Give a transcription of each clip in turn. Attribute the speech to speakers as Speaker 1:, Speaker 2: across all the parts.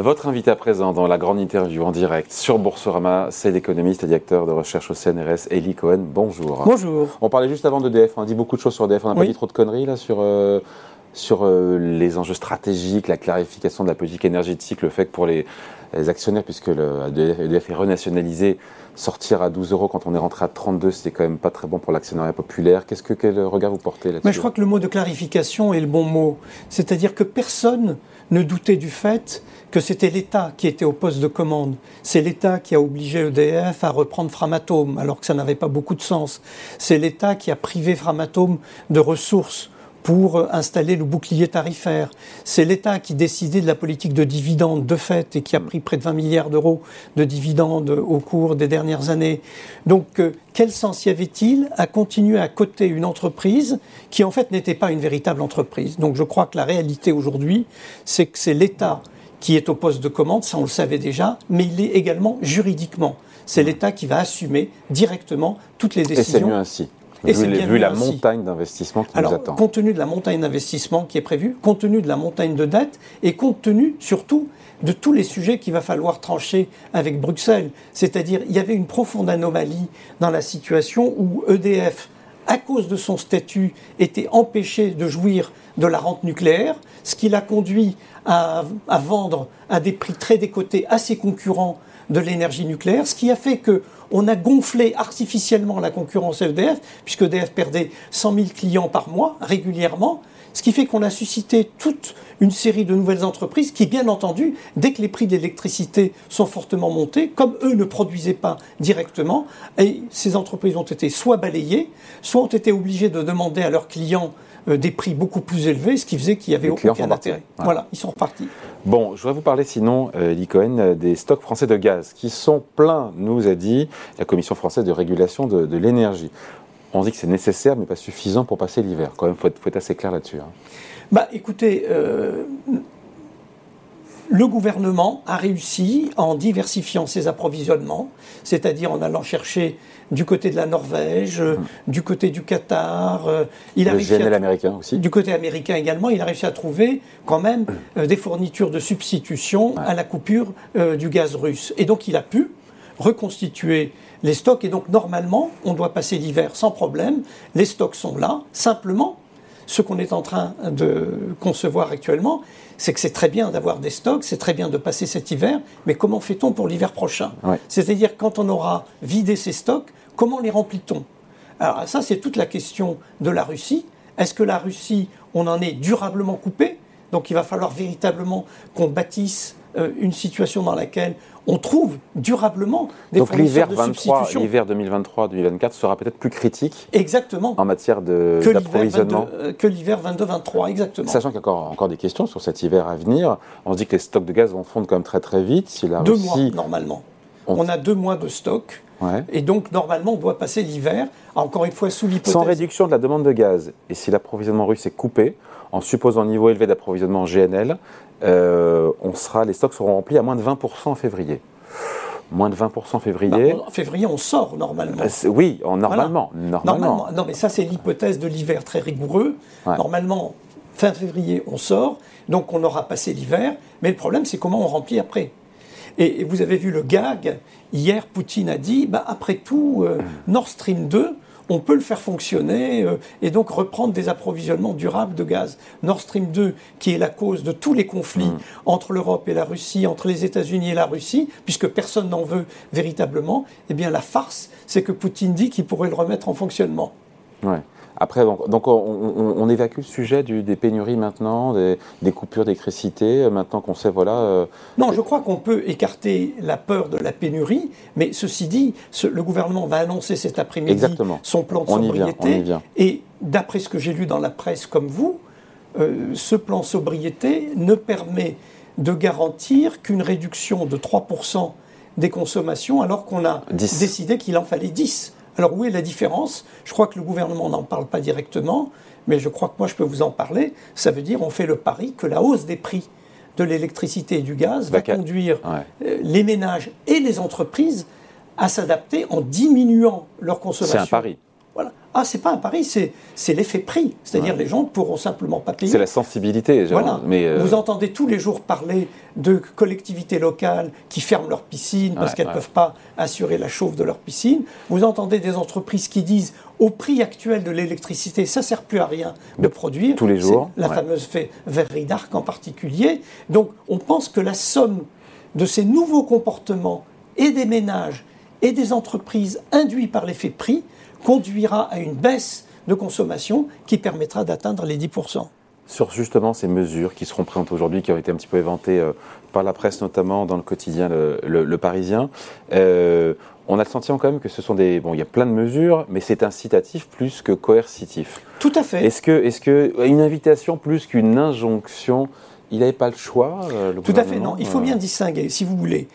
Speaker 1: Votre invité à présent dans la grande interview en direct sur Boursorama, c'est l'économiste et directeur de recherche au CNRS, Eli Cohen. Bonjour.
Speaker 2: Bonjour.
Speaker 1: On parlait juste avant d'EDF, on a dit beaucoup de choses sur EDF, on n'a pas dit trop de conneries là sur, euh, sur euh, les enjeux stratégiques, la clarification de la politique énergétique, le fait que pour les, actionnaires, puisque le EDF est renationalisé, sortir à 12 euros quand on est rentré à 32, c'était quand même pas très bon pour l'actionnariat populaire. Quel regard vous portez là-dessus?
Speaker 2: Mais je crois que le mot de clarification est le bon mot. C'est-à-dire que personne ne doutait du fait que c'était l'État qui était au poste de commande. C'est l'État qui a obligé EDF à reprendre Framatome, alors que ça n'avait pas beaucoup de sens. C'est l'État qui a privé Framatome de ressources pour installer le bouclier tarifaire. C'est l'État qui décidait de la politique de dividendes de fait et qui a pris près de 20 milliards d'euros de dividendes au cours des dernières années. Donc, euh, quel sens y avait-il à continuer à coter une entreprise qui en fait n'était pas une véritable entreprise? Donc, je crois que la réalité aujourd'hui, c'est que c'est l'État qui est au poste de commande, ça on le savait déjà, mais il est également juridiquement. C'est l'État qui va assumer directement toutes les décisions.
Speaker 1: Et c'est mieux ainsi. Et vu, vu la montagne d'investissement qui
Speaker 2: Alors,
Speaker 1: nous attend.
Speaker 2: Compte tenu de la montagne d'investissement qui est prévue, compte tenu de la montagne de dette et compte tenu surtout de tous les sujets qu'il va falloir trancher avec Bruxelles. C'est-à-dire, il y avait une profonde anomalie dans la situation où EDF, à cause de son statut, était empêché de jouir de la rente nucléaire, ce qui l'a conduit à, à, vendre à des prix très décotés à ses concurrents de l'énergie nucléaire, ce qui a fait que on a gonflé artificiellement la concurrence EDF, puisque EDF perdait 100 000 clients par mois régulièrement, ce qui fait qu'on a suscité toute une série de nouvelles entreprises qui, bien entendu, dès que les prix de l'électricité sont fortement montés, comme eux ne produisaient pas directement, et ces entreprises ont été soit balayées, soit ont été obligées de demander à leurs clients euh, des prix beaucoup plus élevés, ce qui faisait qu'il n'y avait aucun intérêt. Voilà. ils sont repartis.
Speaker 1: Bon, je voudrais vous parler sinon, euh, Cohen, euh, des stocks français de gaz qui sont pleins, nous a dit la Commission française de régulation de, l'énergie. On dit que c'est nécessaire, mais pas suffisant pour passer l'hiver. Quand même, il faut, être assez clair là-dessus. Hein.
Speaker 2: Bah, écoutez, euh, le gouvernement a réussi en diversifiant ses approvisionnements, c'est-à-dire en allant chercher du côté de la Norvège, mmh. du côté du Qatar.
Speaker 1: Euh, il a le GNL américain aussi.
Speaker 2: Du côté américain également, il a réussi à trouver quand même mmh. euh, des fournitures de substitution à la coupure euh, du gaz russe. Et donc il a pu reconstituer les stocks. Et donc normalement, on doit passer l'hiver sans problème. Les stocks sont là. Simplement, ce qu'on est en train de concevoir actuellement, c'est que c'est très bien d'avoir des stocks, c'est très bien de passer cet hiver, mais comment fait-on pour l'hiver prochain? C'est-à-dire quand on aura vidé ces stocks, comment les remplit-on? Alors ça, c'est toute la question de la Russie. Est-ce que la Russie, on en est durablement coupé? Donc il va falloir véritablement qu'on bâtisse euh, une situation dans laquelle on trouve durablement des Donc l'hiver 23,
Speaker 1: l'hiver 2023-2024 sera peut-être plus critique.
Speaker 2: Exactement.
Speaker 1: En matière d'approvisionnement.
Speaker 2: Euh, que l'hiver 22-23, exactement.
Speaker 1: Sachant qu'il y a encore, encore des questions sur cet hiver à venir. On se dit que les stocks de gaz vont fondre quand même très très vite. Si la
Speaker 2: deux mois normalement. On... a deux mois de stock. Et donc, normalement, on doit passer l'hiver, encore une fois, sous l'hypothèse.
Speaker 1: Sans réduction de la demande de gaz, et si l'approvisionnement russe est coupé, en supposant un niveau élevé d'approvisionnement GNL, euh, on sera, les stocks seront remplis à moins de 20% en février. Moins de 20% en février.
Speaker 2: Bah, en février, on sort normalement.
Speaker 1: Euh, oui, en, normalement, normalement.
Speaker 2: Non, mais ça, c'est l'hypothèse de l'hiver très rigoureux. Normalement, fin février, on sort. Donc, on aura passé l'hiver. Mais le problème, c'est comment on remplit après. Et, vous avez vu le gag. Hier, Poutine a dit bah, après tout, euh, Nord Stream 2, on peut le faire fonctionner euh, et donc reprendre des approvisionnements durables de gaz. Nord Stream 2, qui est la cause de tous les conflits mm. entre l'Europe et la Russie, entre les États-Unis et la Russie, puisque personne n'en veut véritablement, eh bien la farce, c'est que Poutine dit qu'il pourrait le remettre en fonctionnement.
Speaker 1: Ouais. Après, donc, on, évacue le sujet des pénuries maintenant, des, coupures d'électricité, euh, maintenant qu'on sait, voilà. Euh,
Speaker 2: non, je crois qu'on peut écarter la peur de la pénurie, mais ceci dit, le gouvernement va annoncer cet après-midi son plan de sobriété. Et d'après ce que j'ai lu dans la presse comme vous, euh, ce plan sobriété ne permet de garantir qu'une réduction de 3% des consommations alors qu'on a décidé qu'il en fallait 10. Alors où est la différence? Je crois que le gouvernement n'en parle pas directement, mais je crois que moi je peux vous en parler. Ça veut dire on fait le pari que la hausse des prix de l'électricité et du gaz va conduire euh, les ménages et les entreprises à s'adapter en diminuant leur consommation.
Speaker 1: C'est un pari.
Speaker 2: Voilà. Ah, c'est pas un pari, c'est, l'effet prix. C'est-à-dire les gens ne pourront simplement pas payer.
Speaker 1: C'est la sensibilité.
Speaker 2: Voilà. Mais euh, Vous entendez tous les jours parler de collectivités locales qui ferment leurs piscines parce qu'elles ne peuvent pas assurer la chauffe de leurs piscines. Vous entendez des entreprises qui disent au prix actuel de l'électricité, ça ne sert plus à rien de produire.
Speaker 1: Tous les jours.
Speaker 2: La fameuse Verri d'Arc en particulier. Donc on pense que la somme de ces nouveaux comportements et des ménages et des entreprises induits par l'effet prix conduira à une baisse de consommation qui permettra d'atteindre les 10%.
Speaker 1: Sur justement ces mesures qui seront présentes aujourd'hui, qui ont été un petit peu éventées euh, par la presse, notamment dans le quotidien Le, Parisien, euh, on a le sentiment quand même que ce sont des. Bon, il y a plein de mesures, mais c'est incitatif plus que coercitif.
Speaker 2: Tout à fait.
Speaker 1: Est-ce que, est que une invitation plus qu'une injonction, il n'avait pas le choix
Speaker 2: euh, Tout à fait, non. Il faut bien distinguer, si vous voulez.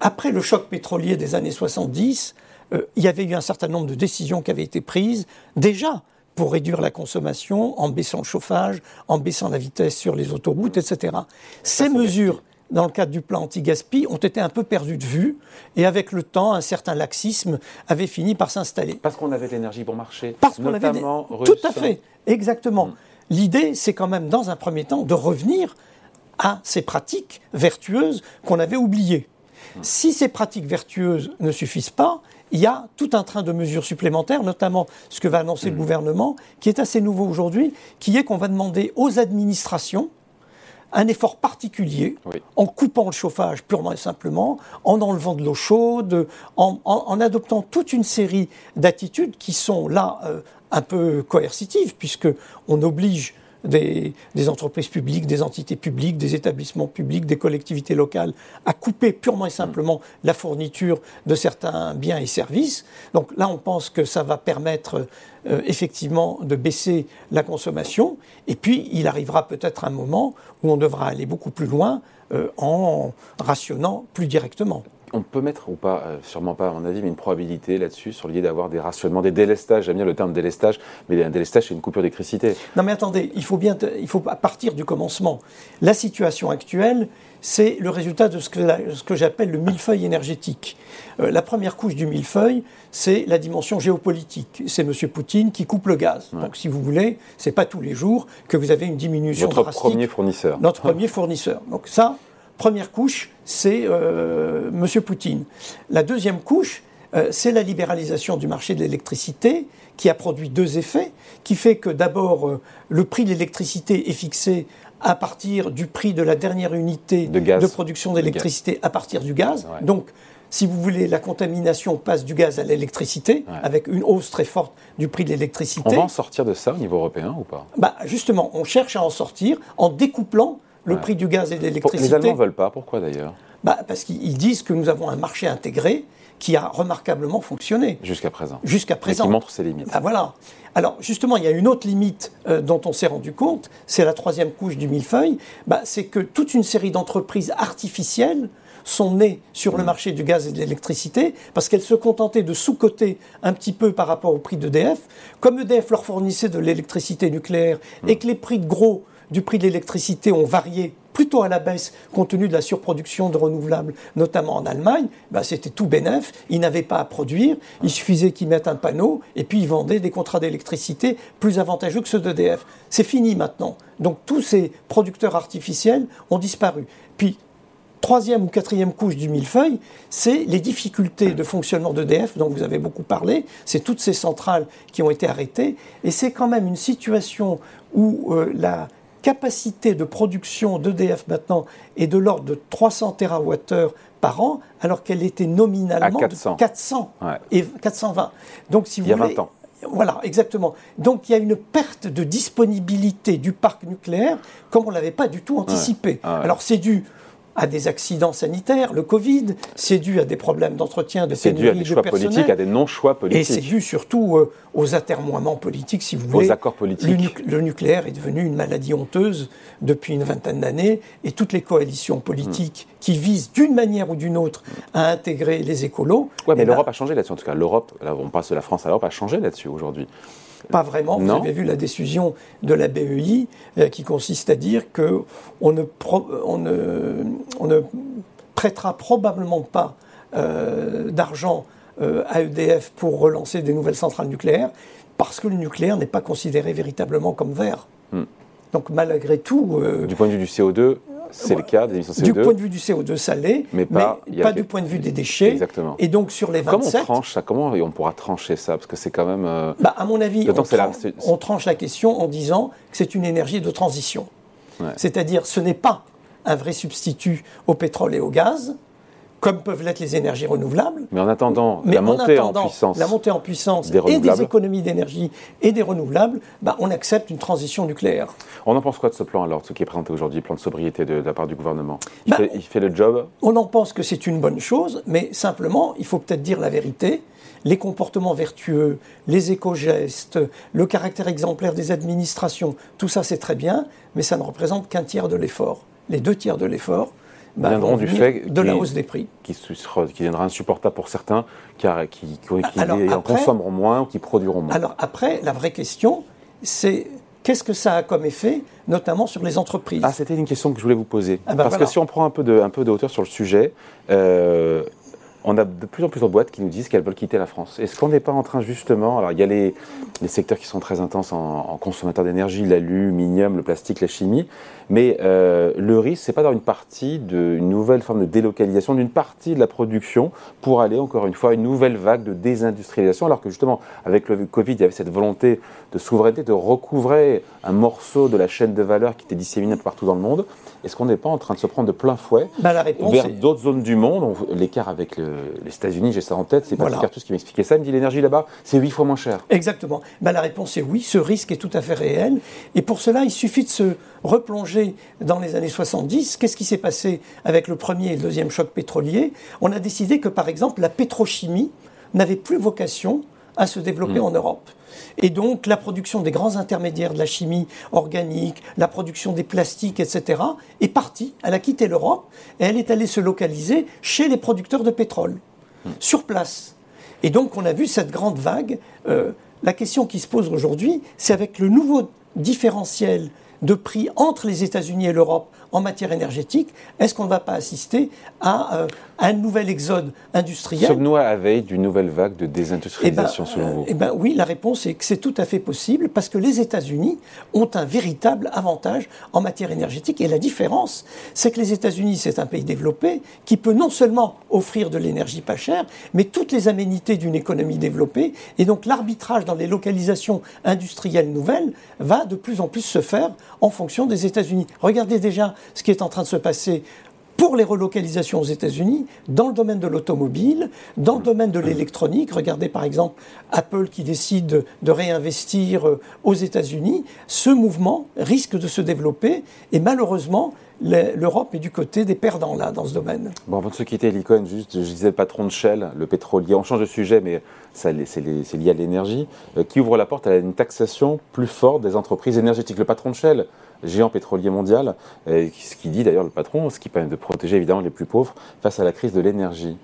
Speaker 2: Après le choc pétrolier des années 70, euh, il y avait eu un certain nombre de décisions qui avaient été prises déjà pour réduire la consommation en baissant le chauffage, en baissant la vitesse sur les autoroutes, etc. Ces mesures, dans le cadre du plan anti-gaspi, ont été un peu perdues de vue et avec le temps, un certain laxisme avait fini par s'installer.
Speaker 1: Parce qu'on avait de l'énergie pour marcher.
Speaker 2: Parce qu'on avait tout à fait, exactement. Hmm. L'idée, c'est quand même, dans un premier temps, de revenir à ces pratiques vertueuses qu'on avait oubliées. Hmm. Si ces pratiques vertueuses ne suffisent pas, il y a tout un train de mesures supplémentaires, notamment ce que va annoncer le mmh. gouvernement, qui est assez nouveau aujourd'hui, qui est qu'on va demander aux administrations un effort particulier en coupant le chauffage purement et simplement, en enlevant de l'eau chaude, en, adoptant toute une série d'attitudes qui sont là euh, un peu coercitives, puisque on oblige des, entreprises publiques, des entités publiques, des établissements publics, des collectivités locales, à couper purement et simplement la fourniture de certains biens et services. Donc là, on pense que ça va permettre euh, effectivement de baisser la consommation. Et puis, il arrivera peut-être un moment où on devra aller beaucoup plus loin euh, en rationnant plus directement
Speaker 1: on peut mettre ou pas, euh, sûrement pas à mon avis, mais une probabilité là-dessus sur l'idée d'avoir des rationnements, des délestages. J'aime bien le terme délestage, mais un délestage, c'est une coupure d'électricité.
Speaker 2: Non, mais attendez, il faut bien, il faut partir du commencement. La situation actuelle, c'est le résultat de ce que, ce que j'appelle le millefeuille énergétique. Euh, la première couche du millefeuille, c'est la dimension géopolitique. C'est M. Poutine qui coupe le gaz. Donc, si vous voulez, c'est pas tous les jours que vous avez une diminution
Speaker 1: Notre premier fournisseur.
Speaker 2: Notre premier fournisseur. Donc ça, Première couche, c'est euh, M. Poutine. La deuxième couche, euh, c'est la libéralisation du marché de l'électricité qui a produit deux effets, qui fait que d'abord euh, le prix de l'électricité est fixé à partir du prix de la dernière unité de, production d'électricité à partir du gaz. Donc, si vous voulez, la contamination passe du gaz à l'électricité, avec une hausse très forte du prix de l'électricité. On
Speaker 1: va en sortir de ça au niveau européen ou pas?
Speaker 2: Bah, Justement, on cherche à en sortir en découplant le prix du gaz et de l'électricité.
Speaker 1: Les Allemands ne veulent pas, pourquoi d'ailleurs?
Speaker 2: Bah, Parce qu'ils disent que nous avons un marché intégré qui a remarquablement fonctionné.
Speaker 1: Jusqu'à présent.
Speaker 2: Jusqu'à présent.
Speaker 1: qui montre ses limites.
Speaker 2: Bah, voilà. Alors justement, il y a une autre limite euh, dont on s'est rendu compte, c'est la troisième couche du millefeuille, bah, c'est que toute une série d'entreprises artificielles sont nées sur le mm. marché du gaz et de l'électricité parce qu'elles se contentaient de sous-coter un petit peu par rapport au prix d'EDF. Comme EDF leur fournissait de l'électricité nucléaire et mm. que les prix de gros du prix de l'électricité ont varié plutôt à la baisse compte tenu de la surproduction de renouvelables, notamment en Allemagne, bah, c'était tout bénef. Ils n'avaient pas à produire, il suffisait qu'ils mettent un panneau et puis ils vendaient des contrats d'électricité plus avantageux que ceux d'EDF. C'est fini maintenant. Donc tous ces producteurs artificiels ont disparu. Puis troisième ou quatrième couche du millefeuille, c'est les difficultés de fonctionnement d'EDF dont vous avez beaucoup parlé. C'est toutes ces centrales qui ont été arrêtées. Et c'est quand même une situation où euh, la capacité de production d'EDF maintenant est de l'ordre de 300 TWh par an, alors qu'elle était nominalement
Speaker 1: de
Speaker 2: 400 et 420. Donc, si vous
Speaker 1: il y a 20 ans.
Speaker 2: Voilà, exactement. Donc il y a une perte de disponibilité du parc nucléaire comme on ne l'avait pas du tout anticipé. Alors c'est dû à des accidents sanitaires, le Covid, c'est dû à des problèmes d'entretien, de
Speaker 1: C'est dû à des choix politiques, à des non-choix politiques.
Speaker 2: Et c'est dû surtout euh, aux atermoiements politiques, si vous voulez.
Speaker 1: Aux accords politiques.
Speaker 2: Le, nucléaire est devenu une maladie honteuse depuis une vingtaine d'années, et toutes les coalitions politiques hmm. qui visent d'une manière ou d'une autre à intégrer les écolos.
Speaker 1: Oui, mais eh ben l'Europe a changé là-dessus. En tout cas, l'Europe, on passe de la France à l'Europe, a changé là-dessus aujourd'hui.
Speaker 2: Pas vraiment. Vous avez vu la décision de la BEI euh, qui consiste à dire qu'on ne, on ne, on ne prêtera probablement pas euh, d'argent euh, à EDF pour relancer des nouvelles centrales nucléaires parce que le nucléaire n'est pas considéré véritablement comme vert. Hmm. Donc malgré tout...
Speaker 1: Du point de vue du CO2, c'est le cas des émissions CO2.
Speaker 2: Du point de vue du CO2, ça l'est, mais pas, du point de vue des déchets.
Speaker 1: Exactement.
Speaker 2: Et donc sur les 27...
Speaker 1: Comment on tranche ça? Comment on pourra trancher ça? Parce que c'est quand même... Euh,
Speaker 2: bah, à mon avis, on, tranche la question en disant que c'est une énergie de transition. C'est-à-dire, ce n'est pas un vrai substitut au pétrole et au gaz, comme peuvent l'être les énergies renouvelables.
Speaker 1: Mais en attendant la montée en, puissance,
Speaker 2: la montée en puissance des et des économies d'énergie et des renouvelables, bah, on accepte une transition nucléaire.
Speaker 1: On en pense quoi de ce plan alors, ce qui est présenté aujourd'hui, plan de sobriété de, la part du gouvernement? Il, bah, fait, il, fait, le job?
Speaker 2: On en pense que c'est une bonne chose, mais simplement, il faut peut-être dire la vérité. Les comportements vertueux, les éco-gestes, le caractère exemplaire des administrations, tout ça c'est très bien, mais ça ne représente qu'un tiers de l'effort. Les deux tiers de l'effort,
Speaker 1: bah, viendront du fait
Speaker 2: de la hausse des prix.
Speaker 1: Qui, qui viendra insupportable pour certains, car, qui, qui, en consommeront moins ou qui produiront moins.
Speaker 2: Alors après, la vraie question, c'est qu'est-ce que ça a comme effet, notamment sur les entreprises?
Speaker 1: Ah, c'était une question que je voulais vous poser. Ah, bah Parce que si on prend un peu, de, un peu de hauteur sur le sujet, euh, on a de plus en plus de boîtes qui nous disent qu'elles veulent quitter la France. Est-ce qu'on n'est pas en train justement, alors il y a les, secteurs qui sont très intenses en, consommateurs d'énergie, l'aluminium, le plastique, la chimie, mais euh, le risque, c'est pas dans une partie d'une nouvelle forme de délocalisation d'une partie de la production pour aller encore une fois à une nouvelle vague de désindustrialisation, alors que justement avec le Covid, il y avait cette volonté de souveraineté de recouvrer un morceau de la chaîne de valeur qui était disséminée partout dans le monde. Est-ce qu'on n'est pas en train de se prendre de plein fouet
Speaker 2: bah,
Speaker 1: vers d'autres zones du monde L'écart avec les États-Unis, j'ai ça en tête, c'est Patrick voilà. Cartus qui m'expliquait ça. Il me dit l'énergie là-bas, c'est huit fois moins cher.
Speaker 2: Exactement. Bah, la réponse est oui, ce risque est tout à fait réel. Et pour cela, il suffit de se replonger dans les années 70. Qu'est-ce qui s'est passé avec le premier et le deuxième choc pétrolier? On a décidé que, par exemple, la pétrochimie n'avait plus vocation à se développer mmh. en Europe. Et donc la production des grands intermédiaires de la chimie organique, la production des plastiques, etc., est partie. Elle a quitté l'Europe et elle est allée se localiser chez les producteurs de pétrole, hmm. sur place. Et donc on a vu cette grande vague. Euh, la question qui se pose aujourd'hui, c'est avec le nouveau différentiel de prix entre les États-Unis et l'Europe en matière énergétique, est-ce qu'on ne va pas assister à euh, un nouvel exode industriel
Speaker 1: Sommes-nous à la veille d'une nouvelle vague de désindustrialisation
Speaker 2: eh
Speaker 1: ben, selon vous
Speaker 2: Eh bien oui, la réponse est que c'est tout à fait possible parce que les États-Unis ont un véritable avantage en matière énergétique. Et la différence, c'est que les États-Unis, c'est un pays développé qui peut non seulement offrir de l'énergie pas chère, mais toutes les aménités d'une économie développée. Et donc l'arbitrage dans les localisations industrielles nouvelles va de plus en plus se faire en fonction des États-Unis. Regardez déjà ce qui est en train de se passer pour les relocalisations aux États-Unis, dans le domaine de l'automobile, dans le domaine de l'électronique. Regardez par exemple Apple qui décide de réinvestir euh, aux États-Unis. Ce mouvement risque de se développer et malheureusement, l'Europe est du côté des perdants là dans ce domaine.
Speaker 1: Avant de se quitter, Licon, juste, je disais le patron de Shell, le pétrolier, on change de sujet, mais c'est lié à l'énergie, euh, qui ouvre la porte à une taxation plus forte des entreprises énergétiques. Le patron de Shell, géant pétrolier mondial, ce qui dit d'ailleurs le patron, ce qui permet de protéger évidemment les plus pauvres face à la crise de l'énergie.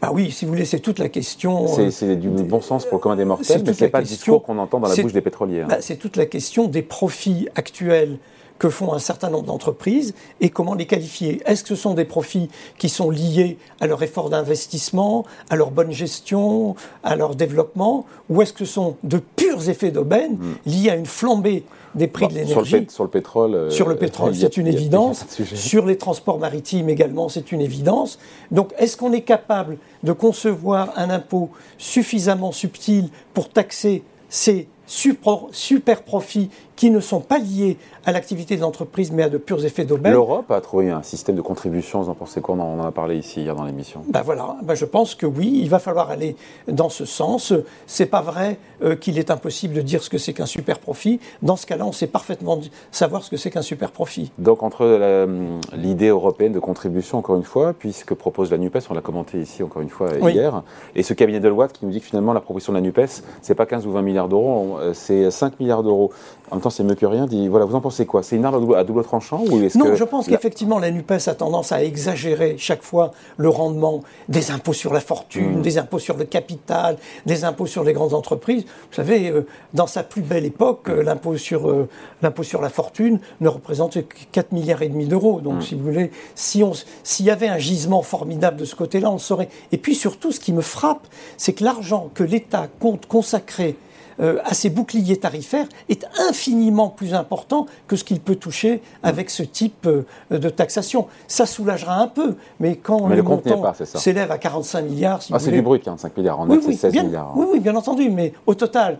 Speaker 2: Bah oui, si vous voulez, c'est toute la question.
Speaker 1: C'est euh, du bon sens pour le commun des mortels, mais ce n'est pas le discours qu'on entend dans la bouche des pétroliers. Hein.
Speaker 2: Bah, c'est toute la question des profits actuels que font un certain nombre d'entreprises et comment les qualifier. Est-ce que ce sont des profits qui sont liés à leur effort d'investissement, à leur bonne gestion, à leur développement, ou est-ce que ce sont de purs effets d'aubaine hmm. liés à une flambée des prix de l'énergie
Speaker 1: sur, le pétrole euh,
Speaker 2: Sur le pétrole, c'est une évidence. Sur les transports maritimes également, c'est une évidence. Donc, est-ce qu'on est capable de concevoir un impôt suffisamment subtil pour taxer ces super profits qui ne sont pas liés à l'activité de l'entreprise, mais à de purs effets d'aubaine.
Speaker 1: L'Europe a trouvé un système de contribution, vous en pensez quoi On en a parlé ici hier dans l'émission.
Speaker 2: Ben voilà, ben je pense que oui, il va falloir aller dans ce sens. C'est pas vrai euh, qu'il est impossible de dire ce que c'est qu'un super profit. Dans ce cas-là, on sait parfaitement savoir ce que c'est qu'un super profit.
Speaker 1: Donc entre euh, l'idée européenne de contribution, encore une fois, puisque propose la NUPES, on l'a commenté ici encore une fois hier, et ce cabinet de loi qui nous dit que finalement la proposition de la NUPES, c'est pas 15 ou 20 milliards d'euros, euh, c'est 5 milliards d'euros. En même temps, c'est mieux que rien. Dit, voilà, vous en pensez quoi? C'est une arme à double, tranchant ou
Speaker 2: Non, je pense qu'effectivement, la NUPES a tendance à exagérer chaque fois le rendement des impôts sur la fortune, hmm. des impôts sur le capital, des impôts sur les grandes entreprises. Vous savez, euh, dans sa plus belle époque, euh, l'impôt sur, euh, l'impôt sur la fortune ne représentait que 4 milliards et demi d'euros. Donc, hmm. si vous voulez, si on, s'il y avait un gisement formidable de ce côté-là, on le saurait. Et puis surtout, ce qui me frappe, c'est que l'argent que l'État compte consacrer euh, à ses boucliers tarifaires est infiniment plus important que ce qu'il peut toucher avec ce type euh, de taxation. Ça soulagera un peu, mais quand
Speaker 1: mais
Speaker 2: le,
Speaker 1: le montant
Speaker 2: s'élève à 45 milliards,
Speaker 1: si ah, c'est du brut, 45 milliards, on a oui, 16 milliards.
Speaker 2: Oui, oui, bien entendu, mais au total,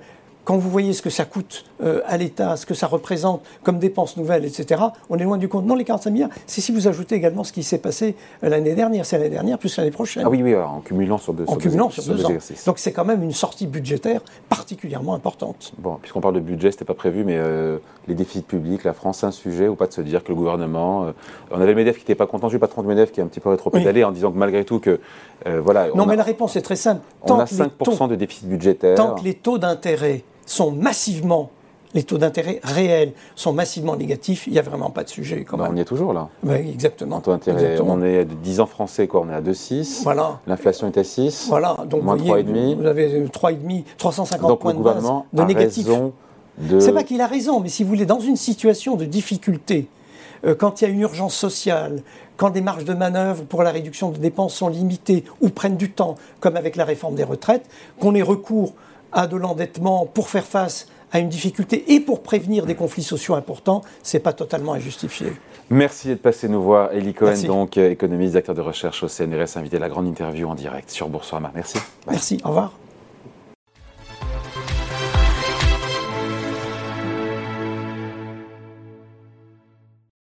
Speaker 2: quand vous voyez ce que ça coûte euh, à l'État, ce que ça représente comme dépenses nouvelles, etc., on est loin du compte. Non, les 45 milliards, c'est si vous ajoutez également ce qui s'est passé euh, l'année dernière, c'est l'année dernière plus l'année prochaine.
Speaker 1: Ah oui, oui, en cumulant sur deux,
Speaker 2: en cumulant sur deux, ans. Donc c'est quand même une sortie budgétaire particulièrement importante.
Speaker 1: Bon, puisqu'on parle de budget, c'était pas prévu, mais euh, les déficits publics, la France, c'est un sujet ou pas de se dire que le gouvernement. on avait le MEDEF qui n'était pas content, le patron du MEDEF qui est un petit peu rétro-pédalé en disant que malgré tout que. voilà,
Speaker 2: non, mais la réponse est très simple.
Speaker 1: Tant on a 5% de déficit budgétaire.
Speaker 2: Tant que les taux d'intérêt sont massivement les taux d'intérêt réels sont massivement négatifs, il n'y a vraiment pas de sujet.
Speaker 1: Bah, on y est toujours là.
Speaker 2: Oui, exactement.
Speaker 1: Taux on est à 10 ans français, quoi, on est à 2,6.
Speaker 2: Voilà.
Speaker 1: L'inflation est à 6.
Speaker 2: Voilà, donc moins 3,5. Vous avez 3,5, 350 points de base de négatif. De... C'est pas qu'il a raison, mais si vous voulez, dans une situation de difficulté, euh, quand il y a une urgence sociale, quand des marges de manœuvre pour la réduction de dépenses sont limitées ou prennent du temps, comme avec la réforme des retraites, qu'on ait recours à de l'endettement pour faire face à une difficulté et pour prévenir des conflits sociaux importants, c'est pas totalement injustifié.
Speaker 1: Merci d'être passé nous voir. Eli Cohen, donc économiste, acteur de recherche au CNRS, invité à la grande interview en direct sur Boursorama. Merci.
Speaker 2: Merci, au revoir.